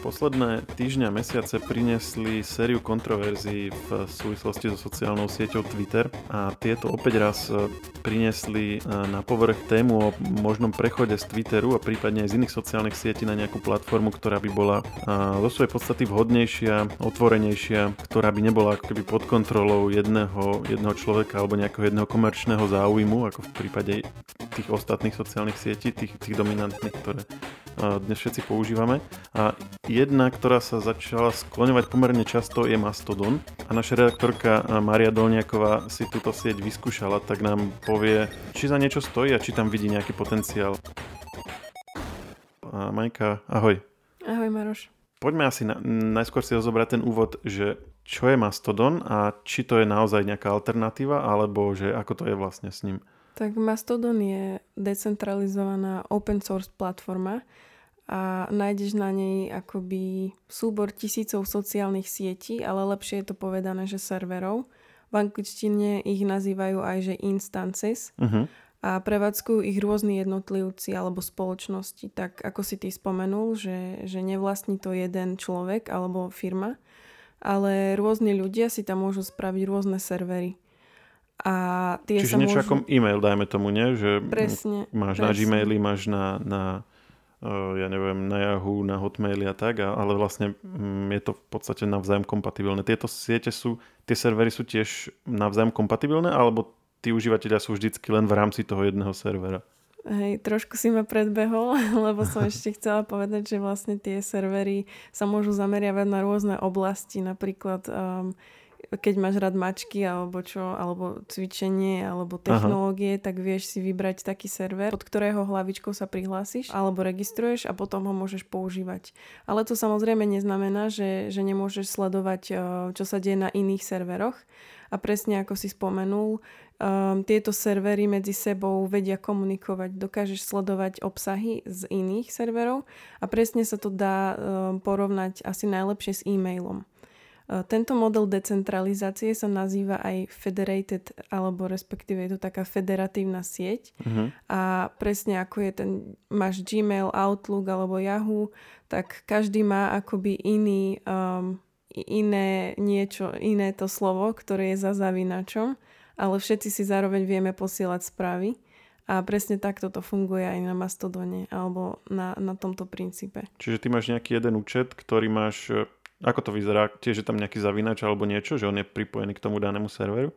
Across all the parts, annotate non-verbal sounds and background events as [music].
Posledné týždňa mesiace priniesli sériu kontroverzií v súvislosti so sociálnou sieťou Twitter a tieto opäť raz e, priniesli e, na povrch tému o možnom prechode z Twitteru a prípadne aj z iných sociálnych sietí na nejakú platformu, ktorá by bola e, zo svojej podstaty vhodnejšia, otvorenejšia, ktorá by nebola ako keby pod kontrolou jedného, jedného človeka alebo nejakého jedného komerčného záujmu, ako v prípade tých ostatných sociálnych sietí, tých, tých dominantných, ktoré dnes všetci používame. A jedna, ktorá sa začala skloňovať pomerne často, je Mastodon. A naša redaktorka Maria Dolniaková si túto sieť vyskúšala, tak nám povie, či za niečo stojí a či tam vidí nejaký potenciál. A Majka, ahoj. Ahoj Maroš. Poďme asi na, najskôr si rozobrať ten úvod, že čo je Mastodon a či to je naozaj nejaká alternatíva, alebo že ako to je vlastne s ním. Tak Mastodon je decentralizovaná open source platforma, a nájdeš na nej akoby súbor tisícov sociálnych sietí, ale lepšie je to povedané, že serverov. V angličtine ich nazývajú aj, že instances. Uh-huh. A prevádzkujú ich rôzni jednotlivci alebo spoločnosti. Tak ako si ty spomenul, že, že nevlastní to jeden človek alebo firma, ale rôzni ľudia si tam môžu spraviť rôzne servery. A tie Čiže sa niečo môžu... ako e-mail, dajme tomu, nie? Že presne, máš presne. na Gmaili, máš na, na ja neviem, na Yahoo, na Hotmail a tak, ale vlastne mm, je to v podstate navzájom kompatibilné. Tieto siete sú, tie servery sú tiež navzájom kompatibilné, alebo tí užívateľia sú vždycky len v rámci toho jedného servera? Hej, trošku si ma predbehol, [laughs] lebo som [laughs] ešte chcela povedať, že vlastne tie servery sa môžu zameriavať na rôzne oblasti, napríklad um, keď máš rád mačky alebo čo, alebo cvičenie, alebo technológie, Aha. tak vieš si vybrať taký server, pod ktorého hlavičkou sa prihlásiš alebo registruješ a potom ho môžeš používať. Ale to samozrejme neznamená, že, že nemôžeš sledovať, eh, čo sa deje na iných serveroch. A presne ako si spomenul, um, tieto servery medzi sebou vedia komunikovať. Dokážeš sledovať obsahy z iných serverov a presne sa to dá um, porovnať asi najlepšie s e-mailom. E, tento model decentralizácie sa nazýva aj federated, alebo respektíve je to taká federatívna sieť. Uh-huh. A presne ako je ten, máš Gmail, Outlook alebo Yahoo, tak každý má akoby iný, um, iné niečo, iné to slovo, ktoré je za zavinačom, ale všetci si zároveň vieme posielať správy. A presne takto to funguje aj na Mastodone alebo na, na tomto princípe. Čiže ty máš nejaký jeden účet, ktorý máš ako to vyzerá? Tiež je tam nejaký zavinač alebo niečo, že on je pripojený k tomu danému serveru?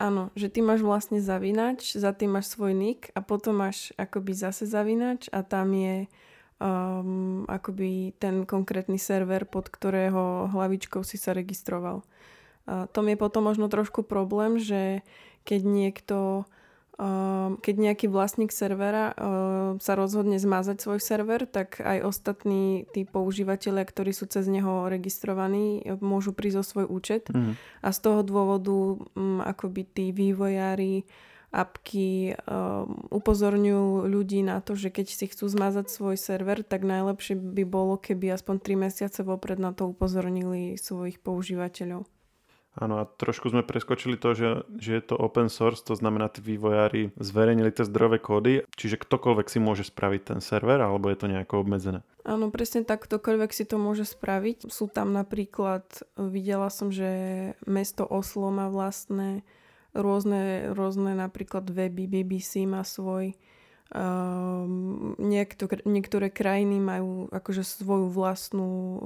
Áno, že ty máš vlastne zavinač, za tým máš svoj nick a potom máš akoby zase zavinač a tam je um, akoby ten konkrétny server, pod ktorého hlavičkou si sa registroval. Uh, tom je potom možno trošku problém, že keď niekto keď nejaký vlastník servera ehm, sa rozhodne zmazať svoj server, tak aj ostatní tí používateľia, ktorí sú cez neho registrovaní, môžu prísť o svoj účet. Mm. A z toho dôvodu mm, akoby tí vývojári apky um, upozorňujú ľudí na to, že keď si chcú zmazať svoj server, tak najlepšie by bolo, keby aspoň 3 mesiace vopred na to upozornili svojich používateľov. Áno a trošku sme preskočili to, že, že je to open source, to znamená, tí vývojári zverejnili tie zdrojové kódy, čiže ktokoľvek si môže spraviť ten server, alebo je to nejako obmedzené? Áno, presne tak, ktokoľvek si to môže spraviť. Sú tam napríklad, videla som, že mesto Oslo má vlastné rôzne, rôzne napríklad weby, BBC má svoj, Um, niektoré, niektoré krajiny majú akože svoju vlastnú um,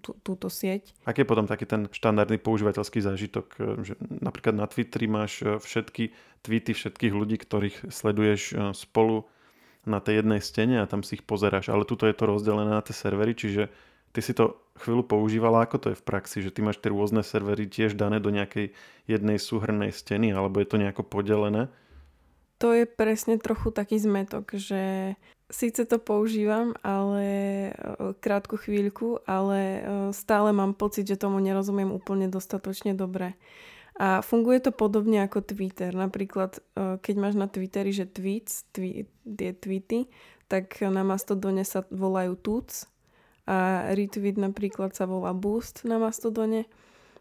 tú, túto sieť. Aký je potom taký ten štandardný používateľský zážitok? Že napríklad na Twitteri máš e, všetky tweety všetkých ľudí, ktorých sleduješ e, spolu na tej jednej stene a tam si ich pozeráš. Ale tuto je to rozdelené na tie servery, čiže ty si to chvíľu používala, ako to je v praxi, že ty máš tie rôzne servery tiež dané do nejakej jednej súhrnej steny, alebo je to nejako podelené? To je presne trochu taký zmetok, že síce to používam, ale e, krátku chvíľku, ale e, stále mám pocit, že tomu nerozumiem úplne dostatočne dobre. A funguje to podobne ako Twitter. Napríklad, e, keď máš na Twitteri, že tweets, tví, tie tweety, tak na Mastodone sa volajú tuts a retweet napríklad sa volá boost na Mastodone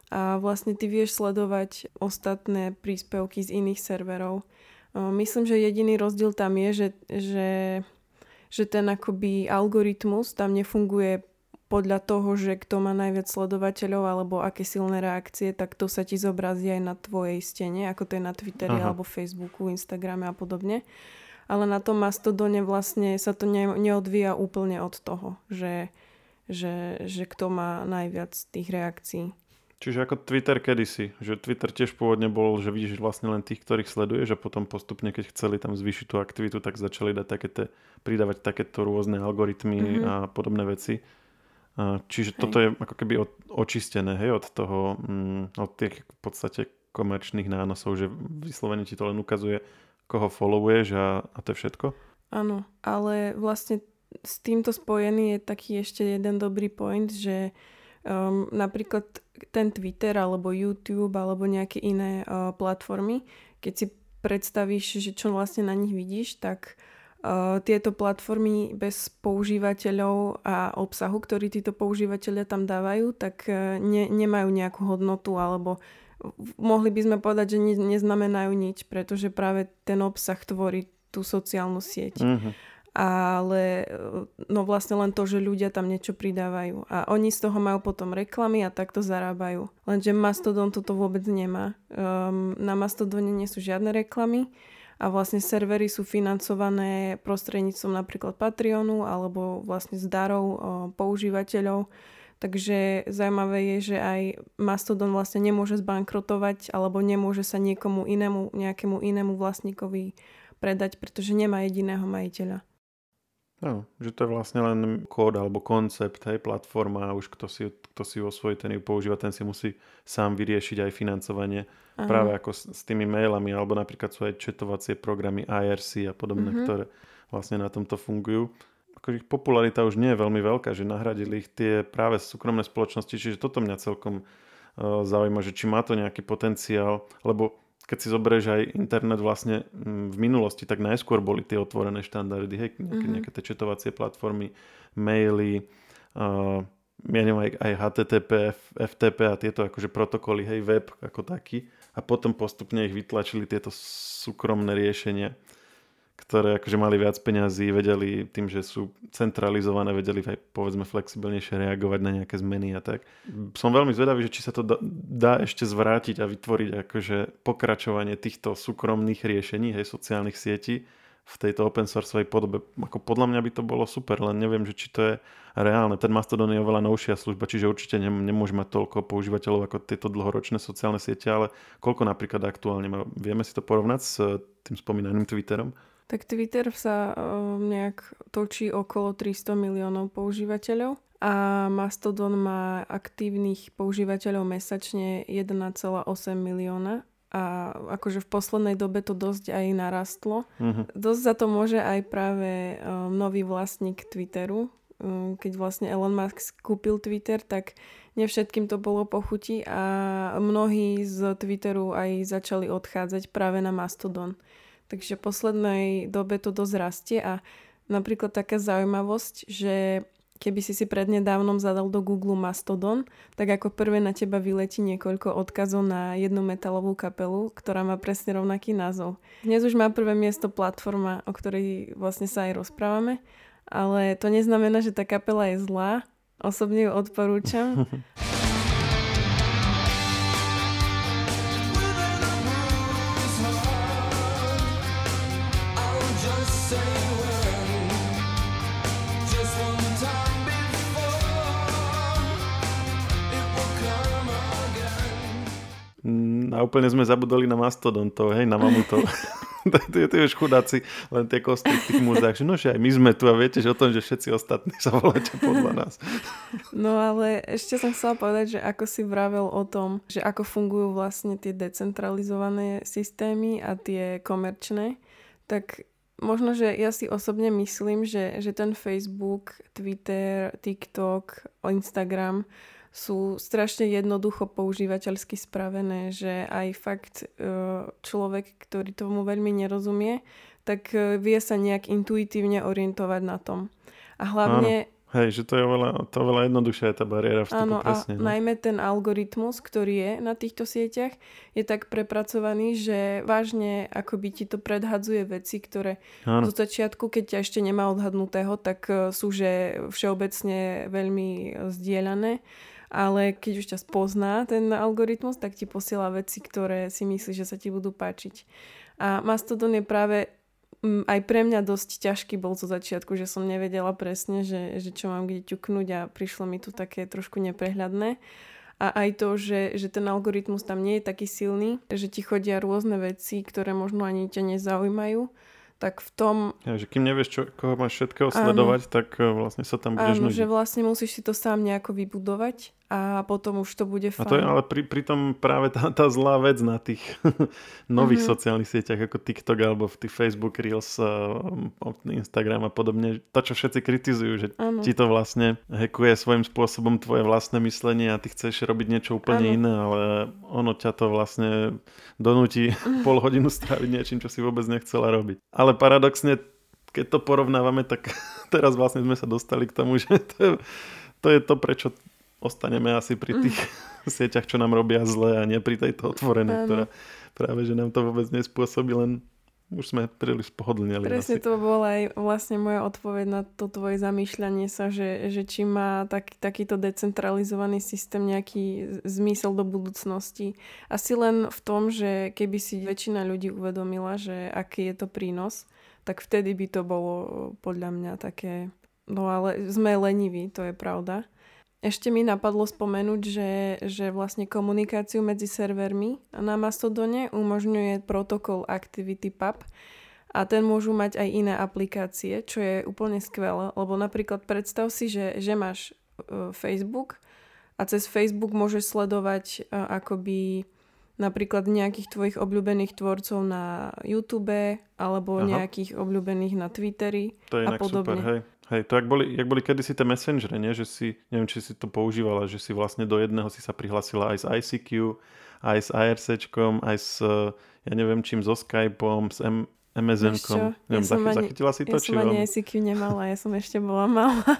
a vlastne ty vieš sledovať ostatné príspevky z iných serverov. Myslím, že jediný rozdiel tam je, že, že, že ten akoby algoritmus tam nefunguje podľa toho, že kto má najviac sledovateľov alebo aké silné reakcie, tak to sa ti zobrazí aj na tvojej stene, ako to je na Twitteri Aha. alebo Facebooku, Instagrame a podobne. Ale na tom Mastodone vlastne sa to ne, neodvíja úplne od toho, že, že, že kto má najviac tých reakcií. Čiže ako Twitter kedysi, že Twitter tiež pôvodne bol, že vidíš vlastne len tých, ktorých sleduješ a potom postupne, keď chceli tam zvýšiť tú aktivitu, tak začali dať takéto, pridávať takéto rôzne algoritmy mm-hmm. a podobné veci. Čiže hej. toto je ako keby očistené hej, od toho, mm, od tých v podstate komerčných nánosov, že vyslovene ti to len ukazuje, koho followuješ a, a to je všetko? Áno, ale vlastne s týmto spojený je taký ešte jeden dobrý point, že um, napríklad ten Twitter alebo YouTube alebo nejaké iné uh, platformy, keď si predstavíš, že čo vlastne na nich vidíš, tak uh, tieto platformy bez používateľov a obsahu, ktorý títo používateľia tam dávajú, tak uh, ne, nemajú nejakú hodnotu alebo mohli by sme povedať, že ne, neznamenajú nič, pretože práve ten obsah tvorí tú sociálnu sieť. Mm-hmm ale no vlastne len to, že ľudia tam niečo pridávajú. A oni z toho majú potom reklamy a takto zarábajú. Lenže Mastodon toto vôbec nemá. Um, na Mastodone nie sú žiadne reklamy a vlastne servery sú financované prostredníctvom napríklad Patreonu alebo vlastne z darov um, používateľov. Takže zaujímavé je, že aj Mastodon vlastne nemôže zbankrotovať alebo nemôže sa niekomu inému, nejakému inému vlastníkovi predať, pretože nemá jediného majiteľa. No, že to je vlastne len kód alebo koncept, hej, platforma a už kto si, kto si osvojí, ten ju používa, ten si musí sám vyriešiť aj financovanie. Aha. Práve ako s, s tými mailami, alebo napríklad sú aj četovacie programy IRC a podobné, mm-hmm. ktoré vlastne na tomto fungujú. Ako ich popularita už nie je veľmi veľká, že nahradili ich tie práve súkromné spoločnosti, čiže toto mňa celkom uh, zaujíma, že či má to nejaký potenciál, lebo keď si zoberieš aj internet vlastne mm, v minulosti, tak najskôr boli tie otvorené štandardy, hej, nejaké, mm-hmm. nejaké tie četovacie platformy, maily, uh, ja neviem, aj, aj HTTP, FTP a tieto akože protokoly, hej, web ako taký. A potom postupne ich vytlačili tieto súkromné riešenia ktoré akože mali viac peňazí, vedeli tým, že sú centralizované, vedeli aj povedzme flexibilnejšie reagovať na nejaké zmeny a tak. Som veľmi zvedavý, že či sa to dá, dá ešte zvrátiť a vytvoriť akože pokračovanie týchto súkromných riešení, hej, sociálnych sietí v tejto open sourceovej podobe. Ako podľa mňa by to bolo super, len neviem, že či to je reálne. Ten Mastodon je oveľa novšia služba, čiže určite nemôže mať toľko používateľov ako tieto dlhoročné sociálne siete, ale koľko napríklad aktuálne má. Vieme si to porovnať s tým spomínaným Twitterom? Tak Twitter sa um, nejak točí okolo 300 miliónov používateľov a Mastodon má aktívnych používateľov mesačne 1,8 milióna a akože v poslednej dobe to dosť aj narastlo. Uh-huh. Dosť za to môže aj práve um, nový vlastník Twitteru. Um, keď vlastne Elon Musk kúpil Twitter, tak nevšetkým to bolo pochutí a mnohí z Twitteru aj začali odchádzať práve na Mastodon. Takže v poslednej dobe to dosť rastie a napríklad taká zaujímavosť, že keby si si prednedávnom zadal do Google Mastodon, tak ako prvé na teba vyletí niekoľko odkazov na jednu metalovú kapelu, ktorá má presne rovnaký názov. Dnes už má prvé miesto platforma, o ktorej vlastne sa aj rozprávame, ale to neznamená, že tá kapela je zlá. Osobne ju odporúčam. [laughs] A úplne sme zabudoli na mastodontov, hej, na mamutov. [laughs] [laughs] to je už chudáci, len tie kostry v tých múzeách, že no, že aj my sme tu a viete, že o tom, že všetci ostatní sa voláte podľa nás. [laughs] No ale ešte som chcela povedať, že ako si vravel o tom, že ako fungujú vlastne tie decentralizované systémy a tie komerčné, tak možno, že ja si osobne myslím, že, že ten Facebook, Twitter, TikTok, Instagram sú strašne jednoducho používateľsky spravené, že aj fakt e, človek, ktorý tomu veľmi nerozumie, tak e, vie sa nejak intuitívne orientovať na tom. A hlavne... Hej, že to je oveľa, to oveľa jednoduchšia je tá bariéra vstupu, Áno, presne. a no. najmä ten algoritmus, ktorý je na týchto sieťach, je tak prepracovaný, že vážne akoby ti to predhadzuje veci, ktoré Áno. zo začiatku, keď ťa ešte nemá odhadnutého, tak e, sú že všeobecne veľmi zdieľané. Ale keď už ťa spozná ten algoritmus, tak ti posiela veci, ktoré si myslíš, že sa ti budú páčiť. A Mastodon je práve mm, aj pre mňa dosť ťažký bol zo začiatku, že som nevedela presne, že, že čo mám kde ťuknúť a prišlo mi tu také trošku neprehľadné. A aj to, že, že ten algoritmus tam nie je taký silný, že ti chodia rôzne veci, ktoré možno ani ťa nezaujímajú, tak v tom... Ja, že kým nevieš, čo, koho máš všetkého sledovať, tak e, vlastne sa tam budeš Áno, nudiť. že vlastne musíš si to sám nejako vybudovať a potom už to bude A fajn. to je ale pri, pri tom práve tá, tá zlá vec na tých [laughs] nových Mhm. sociálnych sieťach ako TikTok alebo v tých Facebook Reels, Instagram a podobne. To, čo všetci kritizujú, že Áno. ti to vlastne hackuje svojím spôsobom tvoje vlastné myslenie a ty chceš robiť niečo úplne Áno. iné, ale ono ťa to vlastne donúti [laughs] pol hodinu stráviť niečím, čo si vôbec nechcela robiť. Ale paradoxne, keď to porovnávame, tak [laughs] teraz vlastne sme sa dostali k tomu, že to je to, je to prečo ostaneme asi pri tých [laughs] sieťach, čo nám robia zle a nie pri tejto otvorenej, Áno. ktorá práve, že nám to vôbec nespôsobí, len už sme príliš pohodlneli Presne asi. to bola aj vlastne moja odpoveď na to tvoje zamýšľanie sa, že, že či má tak, takýto decentralizovaný systém nejaký zmysel do budúcnosti. Asi len v tom, že keby si väčšina ľudí uvedomila, že aký je to prínos, tak vtedy by to bolo podľa mňa také... No ale sme leniví, to je pravda. Ešte mi napadlo spomenúť, že, že vlastne komunikáciu medzi servermi na Mastodone umožňuje protokol ActivityPub a ten môžu mať aj iné aplikácie, čo je úplne skvelé, lebo napríklad predstav si, že, že máš e, Facebook a cez Facebook môžeš sledovať e, akoby napríklad nejakých tvojich obľúbených tvorcov na YouTube alebo Aha. nejakých obľúbených na Twitteri. To je a inak super, podobne. hej. Hej, to jak boli, jak boli kedysi tie messengere, nie? že si, neviem, či si to používala, že si vlastne do jedného si sa prihlasila aj s ICQ, aj s IRCčkom, aj s, ja neviem čím, so Skypeom, s M-? MSN-kom. Ja Neviem, som zachy- ani- zachytila si to? Ja či som ani veľmi? ICQ nemala, ja som ešte bola malá. [laughs]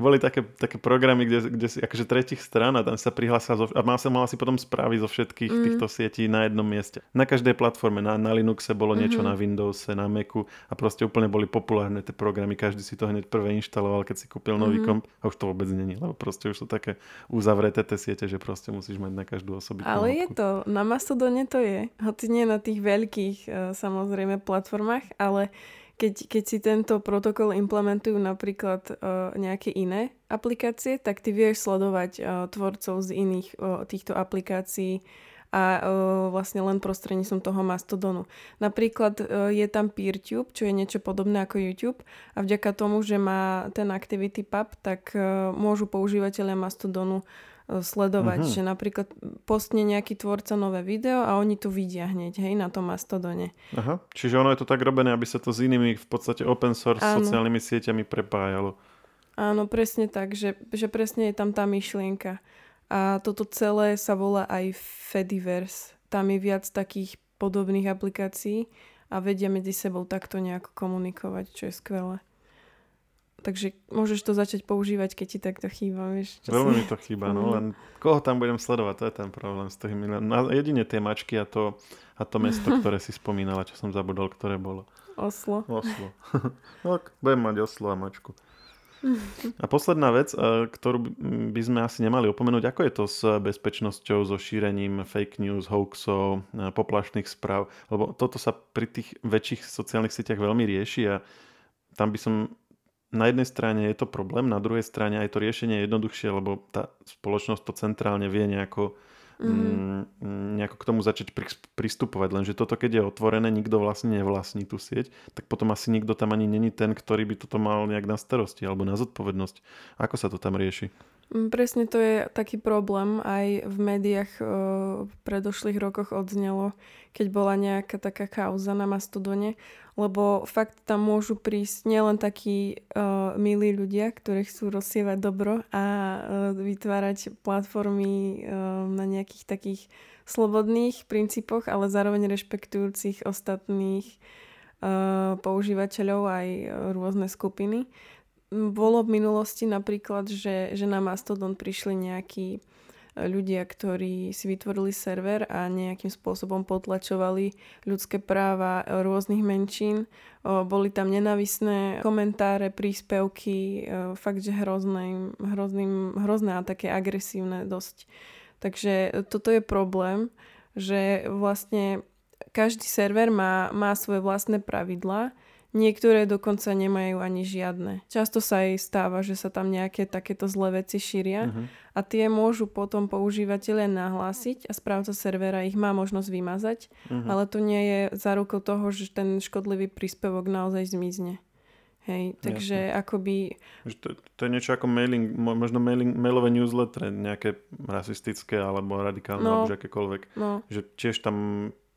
Boli také, také programy, kde, kde si akože tretich strán a tam sa prihlásila zo, a mal, sa, mala si potom správy zo všetkých Mm. týchto sietí na jednom mieste. Na každej platforme, na, na Linuxe bolo niečo, Mhm. na Windowse, na Macu a proste úplne boli populárne tie programy. Každý si to hneď prvé inštaloval, keď si kúpil nový Mhm. komp a už to vôbec není, lebo proste už sú také uzavreté tie siete, že proste musíš mať na každú osobitnú Ale je apku. to, na Mastodone to je. Hoci nie na tých veľkých e, samozrejme platformách, ale keď, keď si tento protokol implementujú napríklad e, nejaké iné aplikácie, tak ty vieš sledovať e, tvorcov z iných e, týchto aplikácií a e, vlastne len prostredníctvom toho Mastodonu. Napríklad e, je tam PeerTube, čo je niečo podobné ako YouTube a vďaka tomu, že má ten ActivityPub, tak e, môžu používateľia Mastodonu sledovať, Mhm. že napríklad postne nejaký tvorca nové video a oni to vidia hneď, hej, na tom Mastodone. Aha, čiže ono je to tak robené, aby sa to s inými v podstate open source Áno. sociálnymi sieťami prepájalo. Áno, presne tak, že, že presne je tam tá myšlienka. A toto celé sa volá aj Fediverse. Tam je viac takých podobných aplikácií a vedia medzi sebou takto nejako komunikovať, čo je skvelé. Takže môžeš to začať používať, keď ti takto chýba, vieš. Čo Veľmi mi to chýba, no Mhm. len koho tam budem sledovať, to je ten problém s tými. No, jedine tie mačky a to, a to mesto, [laughs] ktoré si spomínala, čo som zabudol, ktoré bolo. Oslo. Oslo. [laughs] no, budem mať Oslo a mačku. [laughs] A posledná vec, eh, ktorú by- by sme asi nemali opomenúť, ako je to s bezpečnosťou, so šírením fake news, hoaxov, eh, poplašných správ, lebo toto sa pri tých väčších sociálnych sieťach veľmi rieši a tam by som na jednej strane je to problém, na druhej strane aj to riešenie je jednoduchšie, lebo tá spoločnosť to centrálne vie nejako, Mhm. mm, nejako k tomu začať pri- pristupovať. Lenže toto, keď je otvorené, nikto vlastne nevlastní tú sieť, tak potom asi nikto tam ani není ten, ktorý by toto mal nejak na starosti alebo na zodpovednosť. Ako sa to tam rieši? Mm, Presne to je taký problém. Aj v médiách e, v predošlých rokoch odznelo, keď bola nejaká taká kauza na Mastodone, lebo fakt tam môžu prísť nielen takí uh, milí ľudia, ktorí chcú rozsievať dobro a uh, vytvárať platformy uh, na nejakých takých slobodných princípoch, ale zároveň rešpektujúcich ostatných používateľov aj rôzne skupiny. Bolo v minulosti napríklad, že, že na Mastodon prišli nejakí ľudia, ktorí si vytvorili server a nejakým spôsobom potlačovali ľudské práva rôznych menšín. Boli tam nenavisné komentáre, príspevky, fakt, že hrozné, hrozným, hrozné a také agresívne dosť. Takže toto je problém, že vlastne každý server má, má svoje vlastné pravidlá Niektoré dokonca nemajú ani žiadne. Často sa aj stáva, že sa tam nejaké takéto zlé veci šíria uh-huh. a tie môžu potom používateľe nahlásiť a správca servera ich má možnosť vymazať, uh-huh. ale to nie je zárukou toho, že ten škodlivý príspevok naozaj zmizne. Hej, takže Jasne. akoby... To, to je niečo ako mailing, možno mailing, mailové newsletter, nejaké rasistické alebo radikálne, no, alebo akékoľvek. No. Že tiež tam,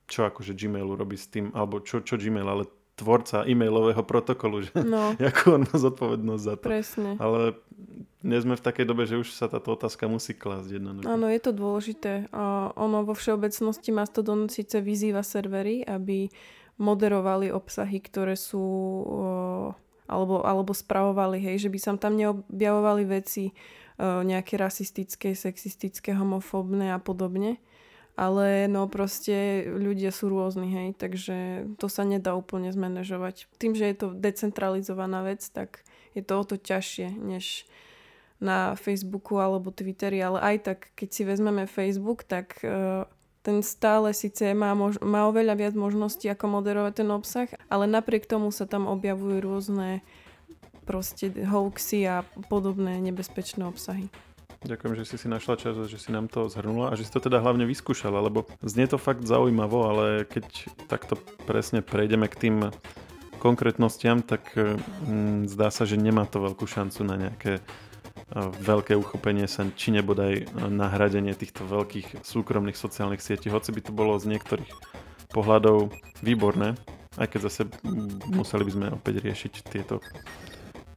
čo akože Gmailu robí s tým, alebo čo, čo Gmail, ale tvorca e-mailového protokolu, že no. [laughs] ako on má zodpovednosť za to. Presne. Ale nie sme v takej dobe, že už sa táto otázka musí klásť jednoducho. Áno, je to dôležité. A ono vo všeobecnosti Mastodon síce vyzýva servery, aby moderovali obsahy, ktoré sú alebo, alebo spravovali, hej, že by sa tam neobjavovali veci nejaké rasistické, sexistické, homofóbne a podobne ale no proste ľudia sú rôzni, hej, takže to sa nedá úplne zmanéžovať. Tým, že je to decentralizovaná vec, tak je to o to ťažšie, než na Facebooku alebo Twitteri, ale aj tak, keď si vezmeme Facebook, tak uh, ten stále síce má, mož- má oveľa viac možností, ako moderovať ten obsah, ale napriek tomu sa tam objavujú rôzne proste hoaxy a podobné nebezpečné obsahy. Ďakujem, že si si našla čas a že si nám to zhrnula a že si to teda hlavne vyskúšala, lebo znie to fakt zaujímavo, ale keď takto presne prejdeme k tým konkrétnostiam, tak mm, zdá sa, že nemá to veľkú šancu na nejaké veľké uchopenie sa, či nebodaj nahradenie týchto veľkých súkromných sociálnych sietí, hoci by to bolo z niektorých pohľadov výborné, aj keď zase museli by sme opäť riešiť tieto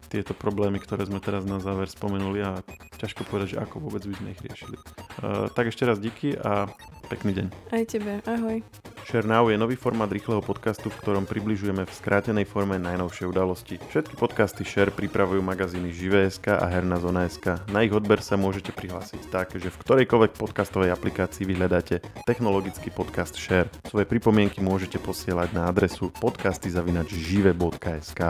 tieto problémy, ktoré sme teraz na záver spomenuli a ťažko povedať, že ako vôbec by sme ich riešili. Uh, tak ešte raz díky a pekný deň. Aj tebe, ahoj. Share Now je nový formát rýchleho podcastu, v ktorom približujeme v skrátenej forme najnovšie udalosti. Všetky podcasty Share pripravujú magazíny Živé.sk a Herná zona.sk. Na ich odber sa môžete prihlásiť tak, že v ktorejkoľvek podcastovej aplikácii vyhľadáte technologický podcast Share. Svoje pripomienky môžete posielať na adresu podcasty.žive.sk.